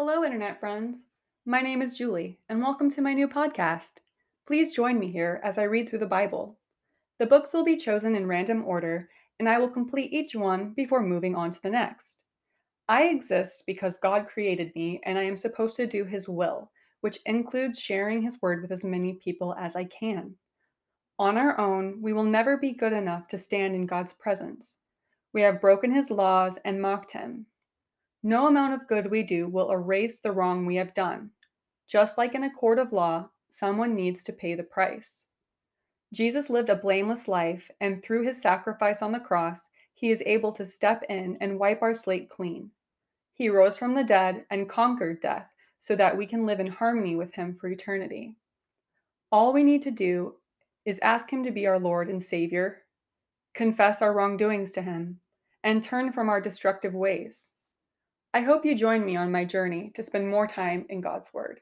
Hello, Internet friends. My name is Julie, and welcome to my new podcast. Please join me here as I read through the Bible. The books will be chosen in random order, and I will complete each one before moving on to the next. I exist because God created me, and I am supposed to do His will, which includes sharing His word with as many people as I can. On our own, we will never be good enough to stand in God's presence. We have broken His laws and mocked Him. No amount of good we do will erase the wrong we have done. Just like in a court of law, someone needs to pay the price. Jesus lived a blameless life, and through his sacrifice on the cross, he is able to step in and wipe our slate clean. He rose from the dead and conquered death so that we can live in harmony with him for eternity. All we need to do is ask him to be our Lord and Savior, confess our wrongdoings to him, and turn from our destructive ways. I hope you join me on my journey to spend more time in God's Word.